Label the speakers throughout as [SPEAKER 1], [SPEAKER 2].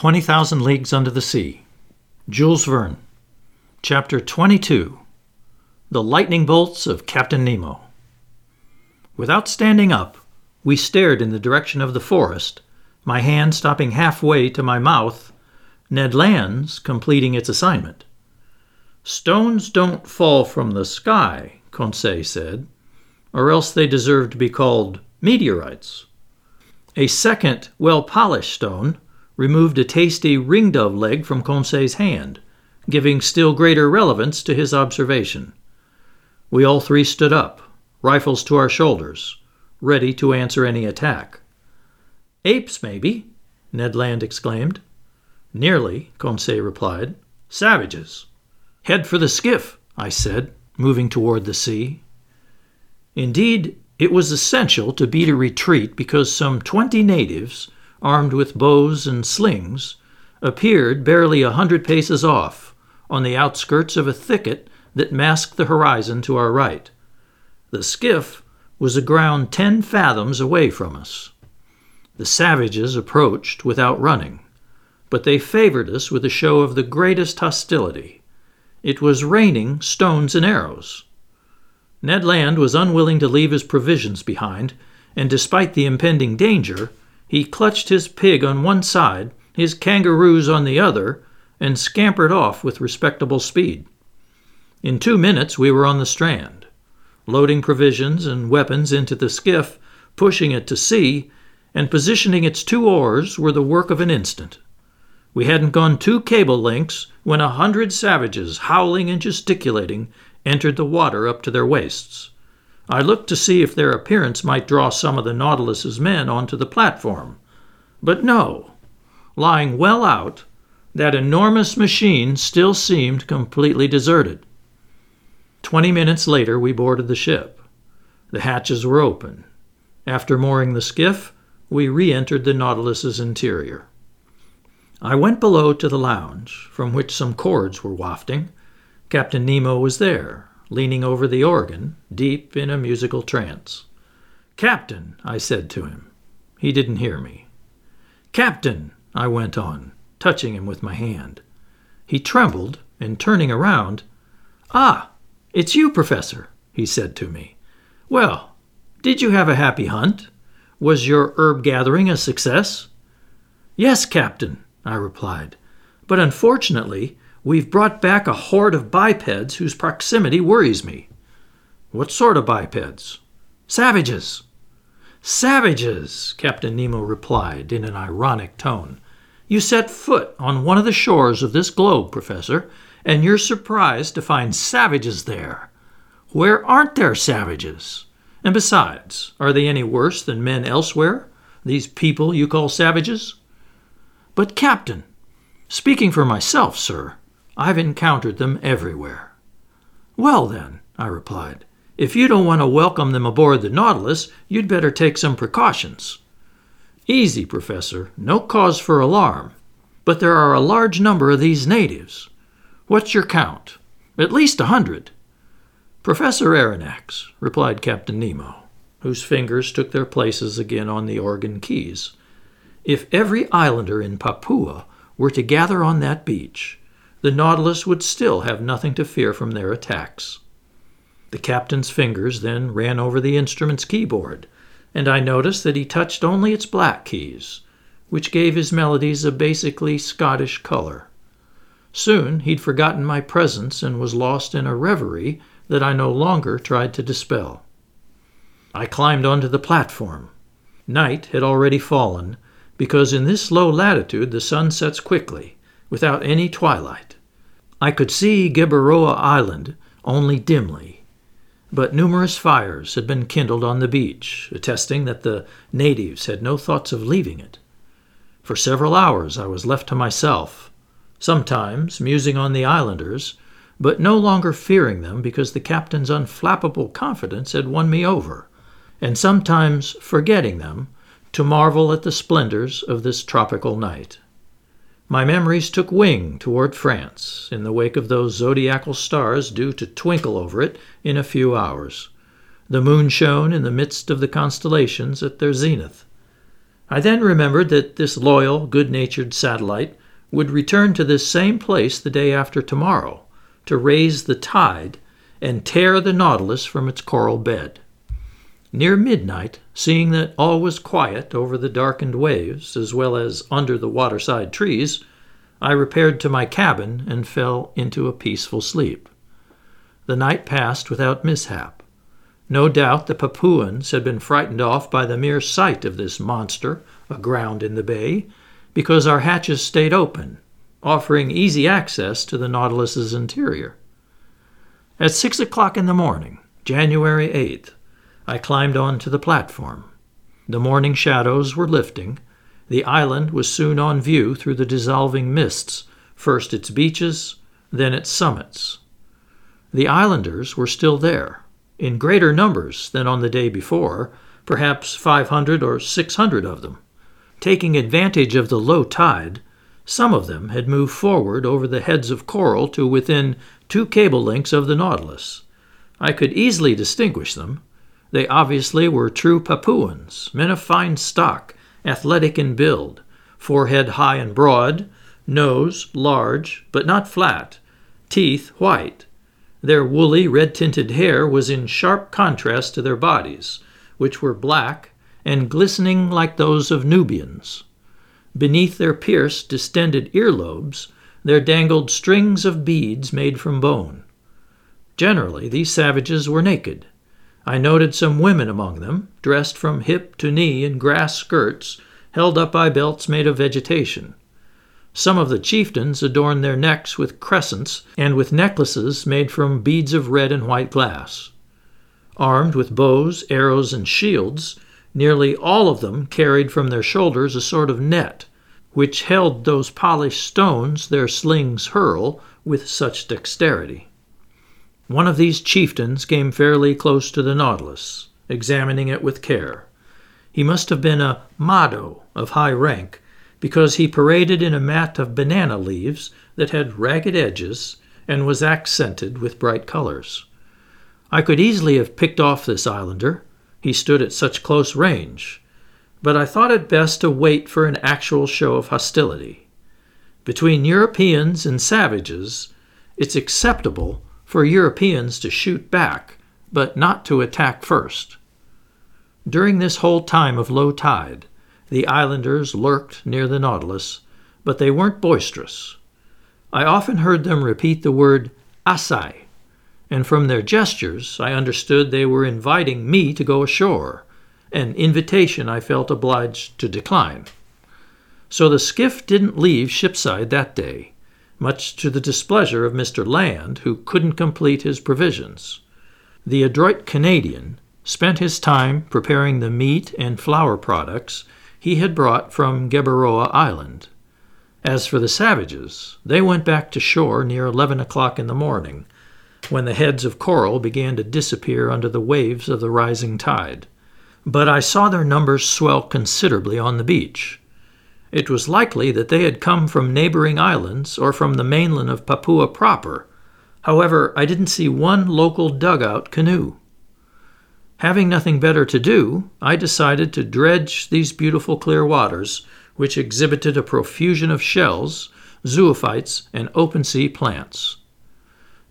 [SPEAKER 1] 20,000 Leagues Under the Sea. Jules Verne. Chapter 22 The Lightning Bolts of Captain Nemo. Without standing up, we stared in the direction of the forest, my hand stopping halfway to my mouth, Ned Land's completing its assignment. Stones don't fall from the sky, Conseil said, or else they deserve to be called meteorites. A second, well polished stone removed a tasty ringdove leg from Conseil's hand, giving still greater relevance to his observation. We all three stood up, rifles to our shoulders, ready to answer any attack. Apes, maybe, Ned Land exclaimed. Nearly, Conseil replied. Savages. Head for the skiff, I said, moving toward the sea. Indeed, it was essential to beat a retreat because some twenty natives armed with bows and slings, appeared barely a hundred paces off, on the outskirts of a thicket that masked the horizon to our right. The skiff was aground ten fathoms away from us. The savages approached without running, but they favored us with a show of the greatest hostility. It was raining stones and arrows. Ned Land was unwilling to leave his provisions behind, and despite the impending danger, he clutched his pig on one side, his kangaroos on the other, and scampered off with respectable speed. In two minutes we were on the strand. Loading provisions and weapons into the skiff, pushing it to sea, and positioning its two oars were the work of an instant. We hadn't gone two cable lengths when a hundred savages, howling and gesticulating, entered the water up to their waists. I looked to see if their appearance might draw some of the Nautilus's men onto the platform. But no. Lying well out, that enormous machine still seemed completely deserted. Twenty minutes later, we boarded the ship. The hatches were open. After mooring the skiff, we re entered the Nautilus's interior. I went below to the lounge, from which some chords were wafting. Captain Nemo was there, leaning over the organ, deep in a musical trance. Captain, I said to him. He didn't hear me. Captain, I went on, touching him with my hand. He trembled, and turning around, Ah, it's you, Professor, he said to me. Well, did you have a happy hunt? Was your herb gathering a success? Yes, Captain, I replied, but unfortunately We've brought back a horde of bipeds whose proximity worries me. What sort of bipeds? Savages. Savages, Captain Nemo replied in an ironic tone. You set foot on one of the shores of this globe, Professor, and you're surprised to find savages there. Where aren't there savages? And besides, are they any worse than men elsewhere, these people you call savages? But, Captain, speaking for myself, sir, I've encountered them everywhere. Well, then, I replied, if you don't want to welcome them aboard the Nautilus, you'd better take some precautions. Easy, Professor, no cause for alarm. But there are a large number of these natives. What's your count? At least a hundred. Professor Aronnax, replied Captain Nemo, whose fingers took their places again on the organ keys. If every islander in Papua were to gather on that beach, the Nautilus would still have nothing to fear from their attacks. The captain's fingers then ran over the instrument's keyboard, and I noticed that he touched only its black keys, which gave his melodies a basically Scottish color. Soon he'd forgotten my presence and was lost in a reverie that I no longer tried to dispel. I climbed onto the platform. Night had already fallen, because in this low latitude the sun sets quickly, without any twilight. I could see Gueboroa Island only dimly, but numerous fires had been kindled on the beach, attesting that the natives had no thoughts of leaving it. For several hours I was left to myself, sometimes musing on the islanders, but no longer fearing them because the captain's unflappable confidence had won me over, and sometimes forgetting them to marvel at the splendors of this tropical night. My memories took wing toward France in the wake of those zodiacal stars due to twinkle over it in a few hours. The moon shone in the midst of the constellations at their zenith. I then remembered that this loyal, good natured satellite would return to this same place the day after tomorrow to raise the tide and tear the Nautilus from its coral bed. Near midnight, seeing that all was quiet over the darkened waves as well as under the waterside trees, I repaired to my cabin and fell into a peaceful sleep. The night passed without mishap. No doubt the Papuans had been frightened off by the mere sight of this monster aground in the bay, because our hatches stayed open, offering easy access to the Nautilus's interior. At six o'clock in the morning, January 8th, I climbed onto the platform. The morning shadows were lifting. The island was soon on view through the dissolving mists, first its beaches, then its summits. The islanders were still there, in greater numbers than on the day before, perhaps 500 or 600 of them. Taking advantage of the low tide, some of them had moved forward over the heads of coral to within two cable lengths of the Nautilus. I could easily distinguish them. They obviously were true Papuans, men of fine stock, athletic in build, forehead high and broad, nose large but not flat, teeth white. Their woolly, red tinted hair was in sharp contrast to their bodies, which were black and glistening like those of Nubians. Beneath their pierced, distended earlobes, there dangled strings of beads made from bone. Generally, these savages were naked, I noted some women among them, dressed from hip to knee in grass skirts held up by belts made of vegetation. Some of the chieftains adorned their necks with crescents and with necklaces made from beads of red and white glass. Armed with bows, arrows, and shields, nearly all of them carried from their shoulders a sort of net, which held those polished stones their slings hurl with such dexterity. One of these chieftains came fairly close to the Nautilus, examining it with care. He must have been a Mado of high rank, because he paraded in a mat of banana leaves that had ragged edges and was accented with bright colors. I could easily have picked off this islander, he stood at such close range, but I thought it best to wait for an actual show of hostility. Between Europeans and savages, it's acceptable for Europeans to shoot back, but not to attack first. During this whole time of low tide, the islanders lurked near the Nautilus, but they weren't boisterous. I often heard them repeat the word Asai, and from their gestures I understood they were inviting me to go ashore, an invitation I felt obliged to decline. So the skiff didn't leave shipside that day, much to the displeasure of Mr. Land, who couldn't complete his provisions. The adroit Canadian spent his time preparing the meat and flour products he had brought from Gueboroa Island. As for the savages, they went back to shore near eleven o'clock in the morning, when the heads of coral began to disappear under the waves of the rising tide. But I saw their numbers swell considerably on the beach. It was likely that they had come from neighboring islands or from the mainland of Papua proper. However, I didn't see one local dugout canoe. Having nothing better to do, I decided to dredge these beautiful clear waters, which exhibited a profusion of shells, zoophytes, and open sea plants.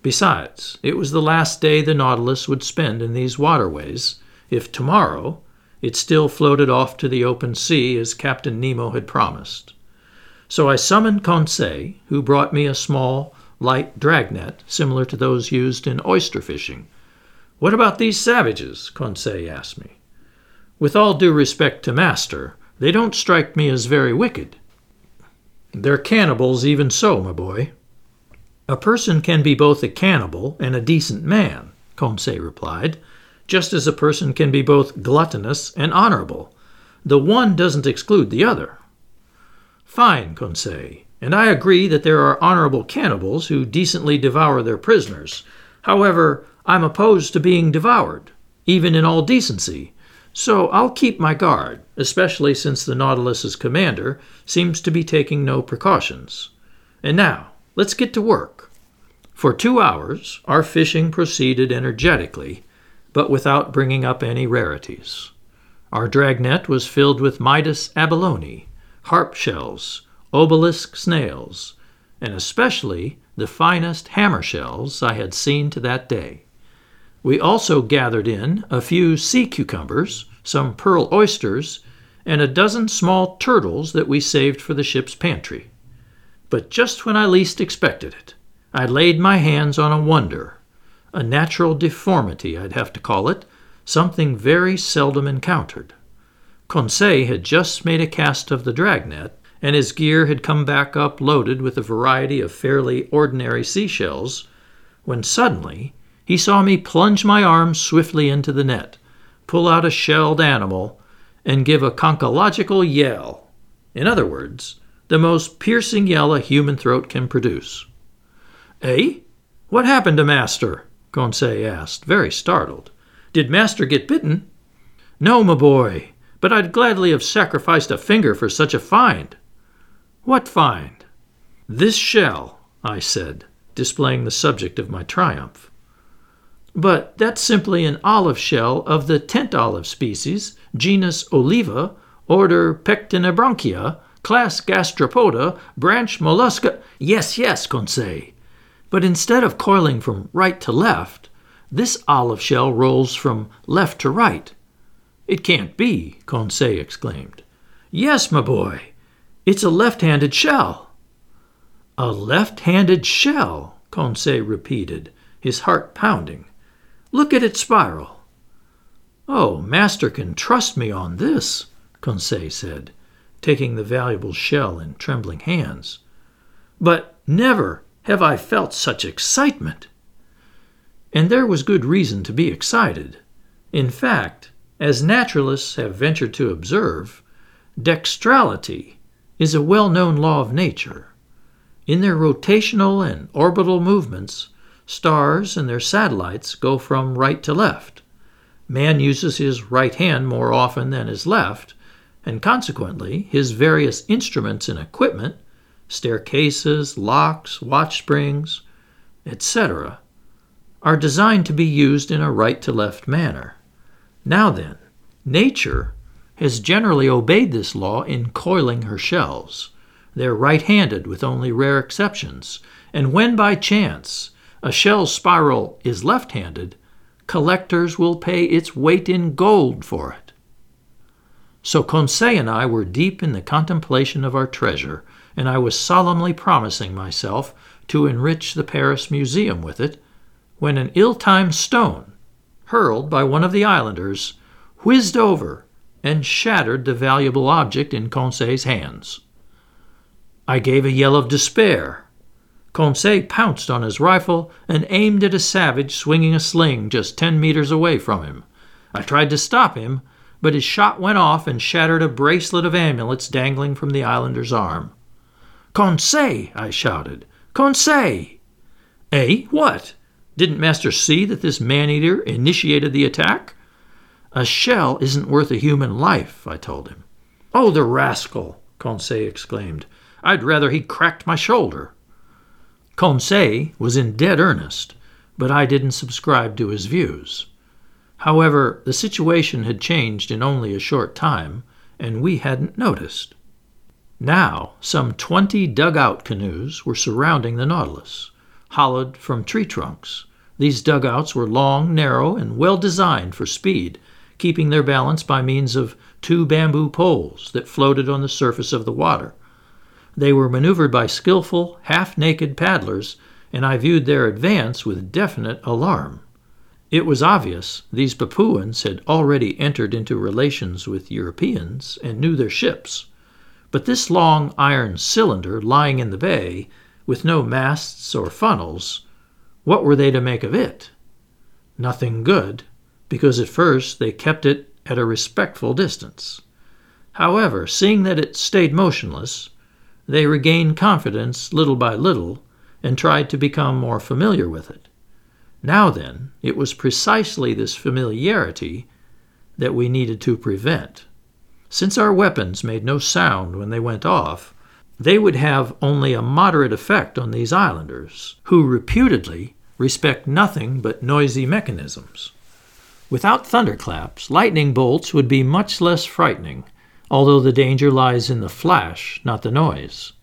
[SPEAKER 1] Besides, it was the last day the Nautilus would spend in these waterways, if tomorrow, it still floated off to the open sea as Captain Nemo had promised. So I summoned Conseil, who brought me a small, light dragnet similar to those used in oyster fishing. What about these savages? Conseil asked me. With all due respect to Master, they don't strike me as very wicked. They're cannibals, even so, my boy. A person can be both a cannibal and a decent man, Conseil replied just as a person can be both gluttonous and honorable. The one doesn't exclude the other. Fine, Conseil, and I agree that there are honorable cannibals who decently devour their prisoners. However, I'm opposed to being devoured, even in all decency, so I'll keep my guard, especially since the Nautilus's commander seems to be taking no precautions. And now, let's get to work. For two hours, our fishing proceeded energetically, but without bringing up any rarities. Our dragnet was filled with Midas abalone, harp shells, obelisk snails, and especially the finest hammer shells I had seen to that day. We also gathered in a few sea cucumbers, some pearl oysters, and a dozen small turtles that we saved for the ship's pantry. But just when I least expected it, I laid my hands on a wonder, a natural deformity, I'd have to call it, something very seldom encountered. Conseil had just made a cast of the dragnet, and his gear had come back up loaded with a variety of fairly ordinary seashells, when suddenly he saw me plunge my arm swiftly into the net, pull out a shelled animal, and give a conchological yell. In other words, the most piercing yell a human throat can produce. Eh? What happened to Master? Conseil asked, very startled. Did Master get bitten? No, my boy, but I'd gladly have sacrificed a finger for such a find. What find? This shell, I said, displaying the subject of my triumph. But that's simply an olive shell of the tent olive species, genus Oliva, order Pectinibranchia, class Gastropoda, branch Mollusca. Yes, yes, Conseil. But instead of coiling from right to left, this olive shell rolls from left to right. It can't be, Conseil exclaimed. Yes, my boy, it's a left handed shell. A left handed shell, Conseil repeated, his heart pounding. Look at its spiral. Oh, master can trust me on this, Conseil said, taking the valuable shell in trembling hands. But never have I felt such excitement. And there was good reason to be excited. In fact, as naturalists have ventured to observe, dextrality is a well known law of nature. In their rotational and orbital movements, stars and their satellites go from right to left. Man uses his right hand more often than his left, and consequently, his various instruments and equipment staircases, locks, watch springs, etc., are designed to be used in a right to left manner. Now then, nature has generally obeyed this law in coiling her shells. They're right handed with only rare exceptions, and when by chance a shell spiral is left handed, collectors will pay its weight in gold for it. So Conseil and I were deep in the contemplation of our treasure, and I was solemnly promising myself to enrich the Paris Museum with it, when an ill timed stone, hurled by one of the islanders, whizzed over and shattered the valuable object in Conseil's hands. I gave a yell of despair. Conseil pounced on his rifle and aimed at a savage swinging a sling just ten meters away from him. I tried to stop him, but his shot went off and shattered a bracelet of amulets dangling from the islander's arm. Conseil! I shouted. Conseil! Eh? What? Didn't Master see that this man eater initiated the attack? A shell isn't worth a human life, I told him. Oh, the rascal! Conseil exclaimed. I'd rather he cracked my shoulder. Conseil was in dead earnest, but I didn't subscribe to his views. However, the situation had changed in only a short time, and we hadn't noticed. Now, some twenty dugout canoes were surrounding the Nautilus, hollowed from tree trunks. These dugouts were long, narrow, and well designed for speed, keeping their balance by means of two bamboo poles that floated on the surface of the water. They were maneuvered by skillful, half naked paddlers, and I viewed their advance with definite alarm. It was obvious these Papuans had already entered into relations with Europeans and knew their ships. But this long iron cylinder lying in the bay, with no masts or funnels, what were they to make of it? Nothing good, because at first they kept it at a respectful distance. However, seeing that it stayed motionless, they regained confidence little by little and tried to become more familiar with it. Now then, it was precisely this familiarity that we needed to prevent. Since our weapons made no sound when they went off, they would have only a moderate effect on these islanders, who reputedly respect nothing but noisy mechanisms. Without thunderclaps, lightning bolts would be much less frightening, although the danger lies in the flash, not the noise.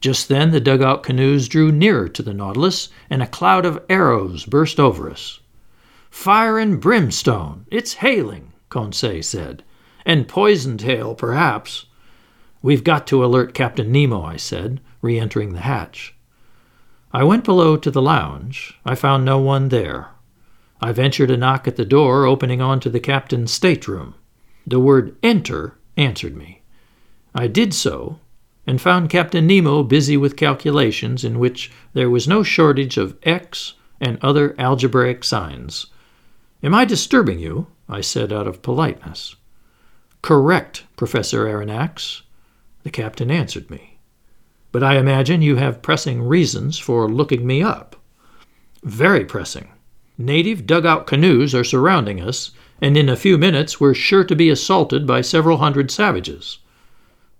[SPEAKER 1] Just then the dugout canoes drew nearer to the Nautilus, and a cloud of arrows burst over us. Fire and brimstone! It's hailing, Conseil said. And poisoned hail, perhaps. We've got to alert Captain Nemo, I said, re entering the hatch. I went below to the lounge. I found no one there. I ventured a knock at the door opening onto the captain's stateroom. The word enter answered me. I did so, and found Captain Nemo busy with calculations in which there was no shortage of x and other algebraic signs. Am I disturbing you? I said out of politeness. Correct, Professor Aronnax, the captain answered me. But I imagine you have pressing reasons for looking me up. Very pressing. Native dugout canoes are surrounding us, and in a few minutes we're sure to be assaulted by several hundred savages.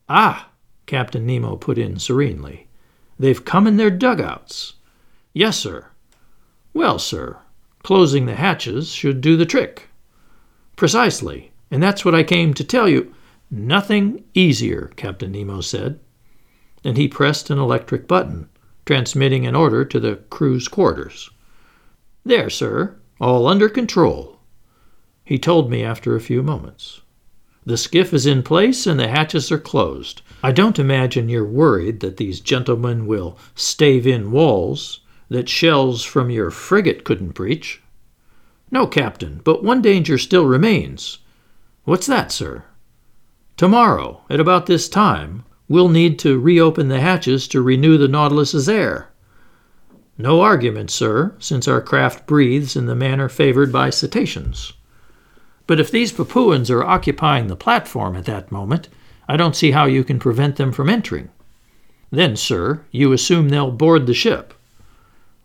[SPEAKER 1] Ah, Captain Nemo put in serenely. They've come in their dugouts. Yes, sir. Well, sir, closing the hatches should do the trick. Precisely, and that's what I came to tell you. Nothing easier, Captain Nemo said. And he pressed an electric button, transmitting an order to the crew's quarters. There, sir, all under control. He told me after a few moments. The skiff is in place and the hatches are closed. I don't imagine you're worried that these gentlemen will stave in walls that shells from your frigate couldn't breach. No, Captain, but one danger still remains. What's that, sir? Tomorrow, at about this time, we'll need to reopen the hatches to renew the Nautilus's air. No argument, sir, since our craft breathes in the manner favored by cetaceans. But if these Papuans are occupying the platform at that moment, I don't see how you can prevent them from entering. Then, sir, you assume they'll board the ship.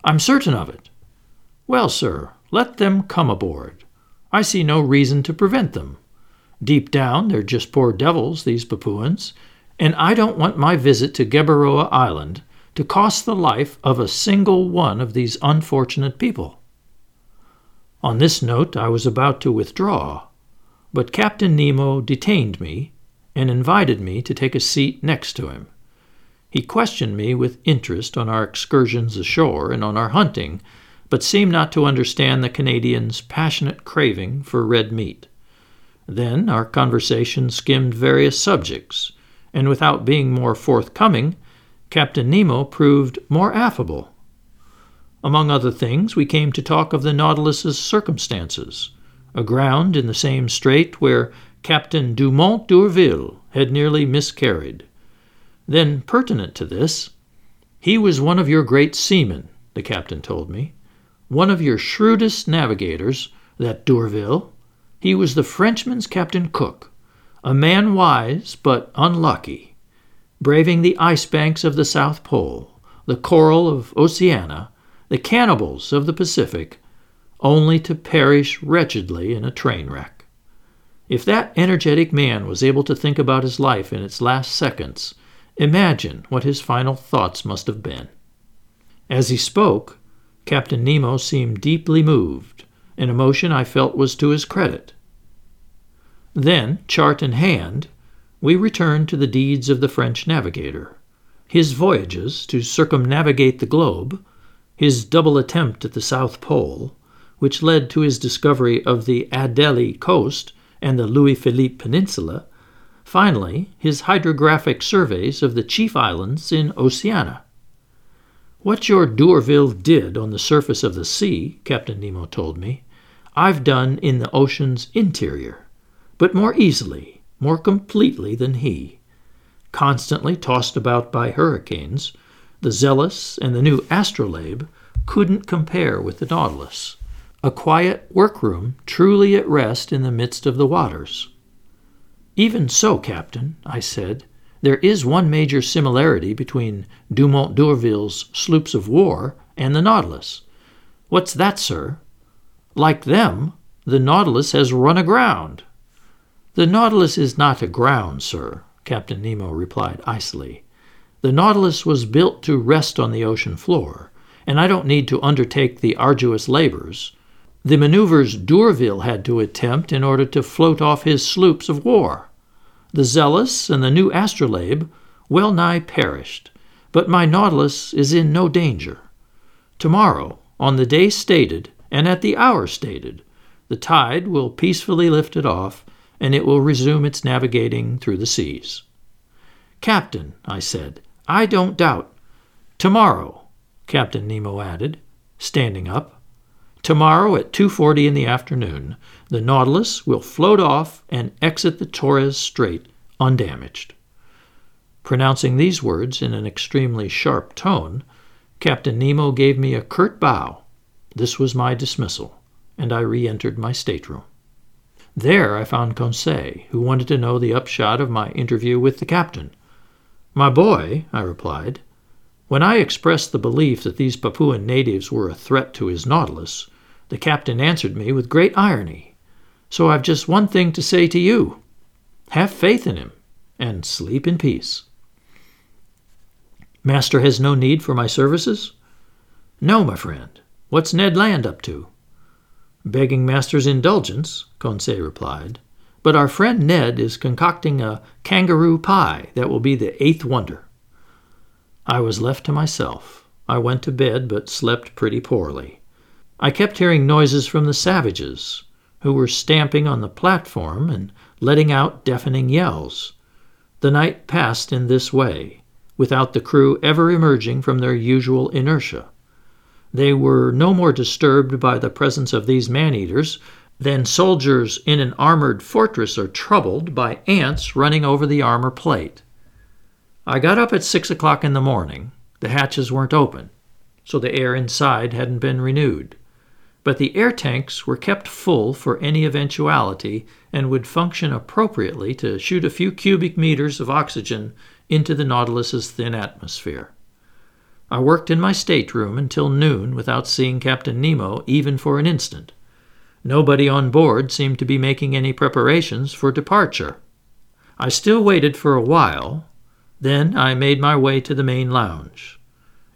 [SPEAKER 1] I'm certain of it. Well, sir, let them come aboard. I see no reason to prevent them. Deep down, they're just poor devils, these Papuans, and I don't want my visit to Gueboroa Island to cost the life of a single one of these unfortunate people. On this note, I was about to withdraw, but Captain Nemo detained me and invited me to take a seat next to him. He questioned me with interest on our excursions ashore and on our hunting, but seemed not to understand the Canadian's passionate craving for red meat. Then our conversation skimmed various subjects, and without being more forthcoming, Captain Nemo proved more affable. Among other things, we came to talk of the Nautilus's circumstances, aground in the same strait where Captain Dumont d'Urville had nearly miscarried. Then, pertinent to this, he was one of your great seamen, the captain told me, one of your shrewdest navigators, that d'Urville. He was the Frenchman's Captain Cook, a man wise but unlucky, braving the ice banks of the South Pole, the coral of Oceania, the cannibals of the Pacific, only to perish wretchedly in a train wreck. If that energetic man was able to think about his life in its last seconds, imagine what his final thoughts must have been. As he spoke, Captain Nemo seemed deeply moved, an emotion I felt was to his credit. Then, chart in hand, we returned to the deeds of the French navigator, his voyages to circumnavigate the globe, his double attempt at the South Pole, which led to his discovery of the Adélie coast and the Louis Philippe Peninsula, finally, his hydrographic surveys of the chief islands in Oceania. What your d'Urville did on the surface of the sea, Captain Nemo told me, I've done in the ocean's interior, but more easily, more completely than he. Constantly tossed about by hurricanes, the Zealous and the new Astrolabe couldn't compare with the Nautilus, a quiet workroom truly at rest in the midst of the waters. Even so, Captain, I said, there is one major similarity between Dumont d'Urville's sloops of war and the Nautilus. What's that, sir? Like them, the Nautilus has run aground. The Nautilus is not aground, sir, Captain Nemo replied icily. The Nautilus was built to rest on the ocean floor, and I don't need to undertake the arduous labors. the maneuvers D'Urville had to attempt in order to float off his sloops of war. The Zealous and the new Astrolabe well nigh perished, but my Nautilus is in no danger. Tomorrow, on the day stated and at the hour stated, the tide will peacefully lift it off, and it will resume its navigating through the seas. Captain, I said, I don't doubt. Tomorrow, Captain Nemo added, standing up. Tomorrow at 2:40 in the afternoon, the Nautilus will float off and exit the Torres Strait undamaged. Pronouncing these words in an extremely sharp tone, Captain Nemo gave me a curt bow. This was my dismissal, and I re entered my stateroom. There I found Conseil, who wanted to know the upshot of my interview with the captain. My boy, I replied, when I expressed the belief that these Papuan natives were a threat to his Nautilus, the captain answered me with great irony. So I've just one thing to say to you have faith in him, and sleep in peace. Master has no need for my services? No, my friend. What's Ned Land up to? Begging Master's indulgence, Conseil replied. But our friend Ned is concocting a kangaroo pie that will be the eighth wonder. I was left to myself. I went to bed, but slept pretty poorly. I kept hearing noises from the savages, who were stamping on the platform and letting out deafening yells. The night passed in this way without the crew ever emerging from their usual inertia. They were no more disturbed by the presence of these man eaters than soldiers in an armored fortress are troubled by ants running over the armor plate. I got up at six o'clock in the morning. The hatches weren't open, so the air inside hadn't been renewed. But the air tanks were kept full for any eventuality and would function appropriately to shoot a few cubic meters of oxygen into the Nautilus's thin atmosphere. I worked in my stateroom until noon without seeing Captain Nemo even for an instant. Nobody on board seemed to be making any preparations for departure. I still waited for a while. Then I made my way to the main lounge.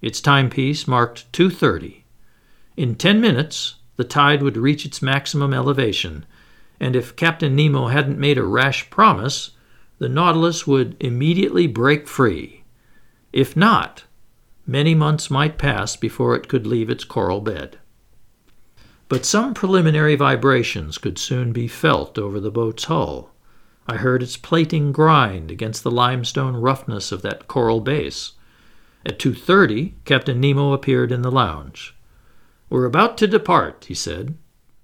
[SPEAKER 1] Its timepiece marked 2:30. In 10 minutes, the tide would reach its maximum elevation, and if Captain Nemo hadn't made a rash promise, the Nautilus would immediately break free. If not, many months might pass before it could leave its coral bed. But some preliminary vibrations could soon be felt over the boat's hull. I heard its plating grind against the limestone roughness of that coral base. At 2:30, Captain Nemo appeared in the lounge. "We're about to depart," he said.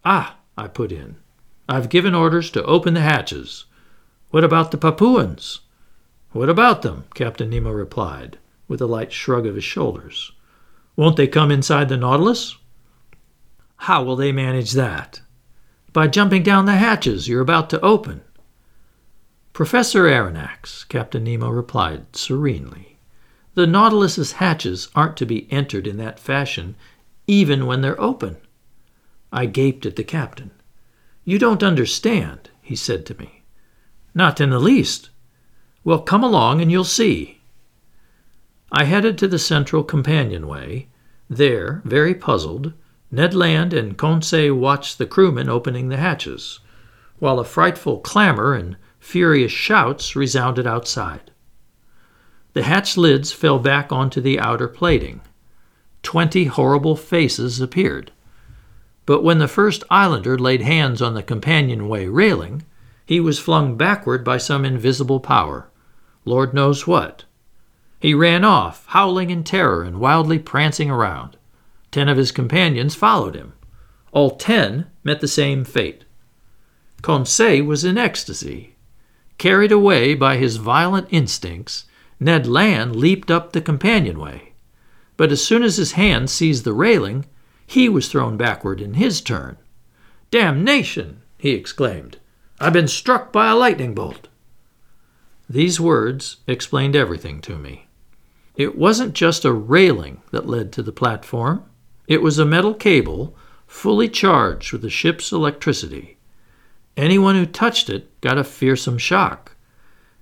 [SPEAKER 1] "Ah," I put in. "I've given orders to open the hatches. What about the Papuans? What about them? Captain Nemo replied, with a light shrug of his shoulders. Won't they come inside the Nautilus? How will they manage that? By jumping down the hatches you're about to open. Professor Aronnax, Captain Nemo replied serenely, the Nautilus's hatches aren't to be entered in that fashion even when they're open. I gaped at the captain. You don't understand, he said to me. Not in the least. Well, come along and you'll see. I headed to the central companionway. There, very puzzled, Ned Land and Conseil watched the crewmen opening the hatches, while a frightful clamor and furious shouts resounded outside. The hatch lids fell back onto the outer plating. Twenty horrible faces appeared. But when the first islander laid hands on the companionway railing, he was flung backward by some invisible power. Lord knows what. He ran off, howling in terror and wildly prancing around. Ten of his companions followed him. All ten met the same fate. Conseil was in ecstasy. Carried away by his violent instincts, Ned Land leaped up the companionway. But as soon as his hand seized the railing, he was thrown backward in his turn. Damnation! he exclaimed. I've been struck by a lightning bolt. These words explained everything to me. It wasn't just a railing that led to the platform, it was a metal cable fully charged with the ship's electricity. Anyone who touched it got a fearsome shock.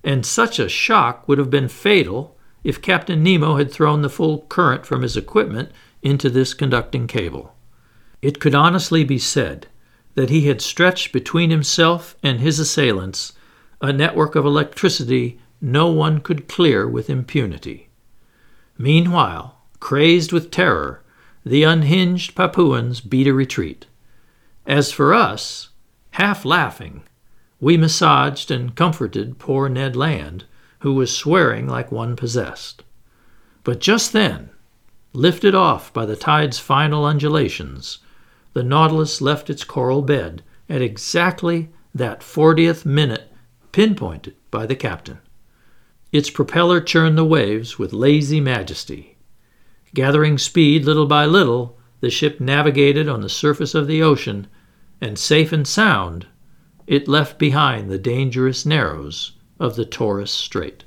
[SPEAKER 1] And such a shock would have been fatal if Captain Nemo had thrown the full current from his equipment into this conducting cable. It could honestly be said that he had stretched between himself and his assailants a network of electricity no one could clear with impunity. Meanwhile, crazed with terror, the unhinged Papuans beat a retreat. As for us, half laughing, we massaged and comforted poor Ned Land, who was swearing like one possessed. But just then, lifted off by the tide's final undulations, the Nautilus left its coral bed at exactly that fortieth minute pinpointed by the captain. Its propeller churned the waves with lazy majesty. Gathering speed little by little, the ship navigated on the surface of the ocean, and safe and sound, it left behind the dangerous narrows of the Torres Strait.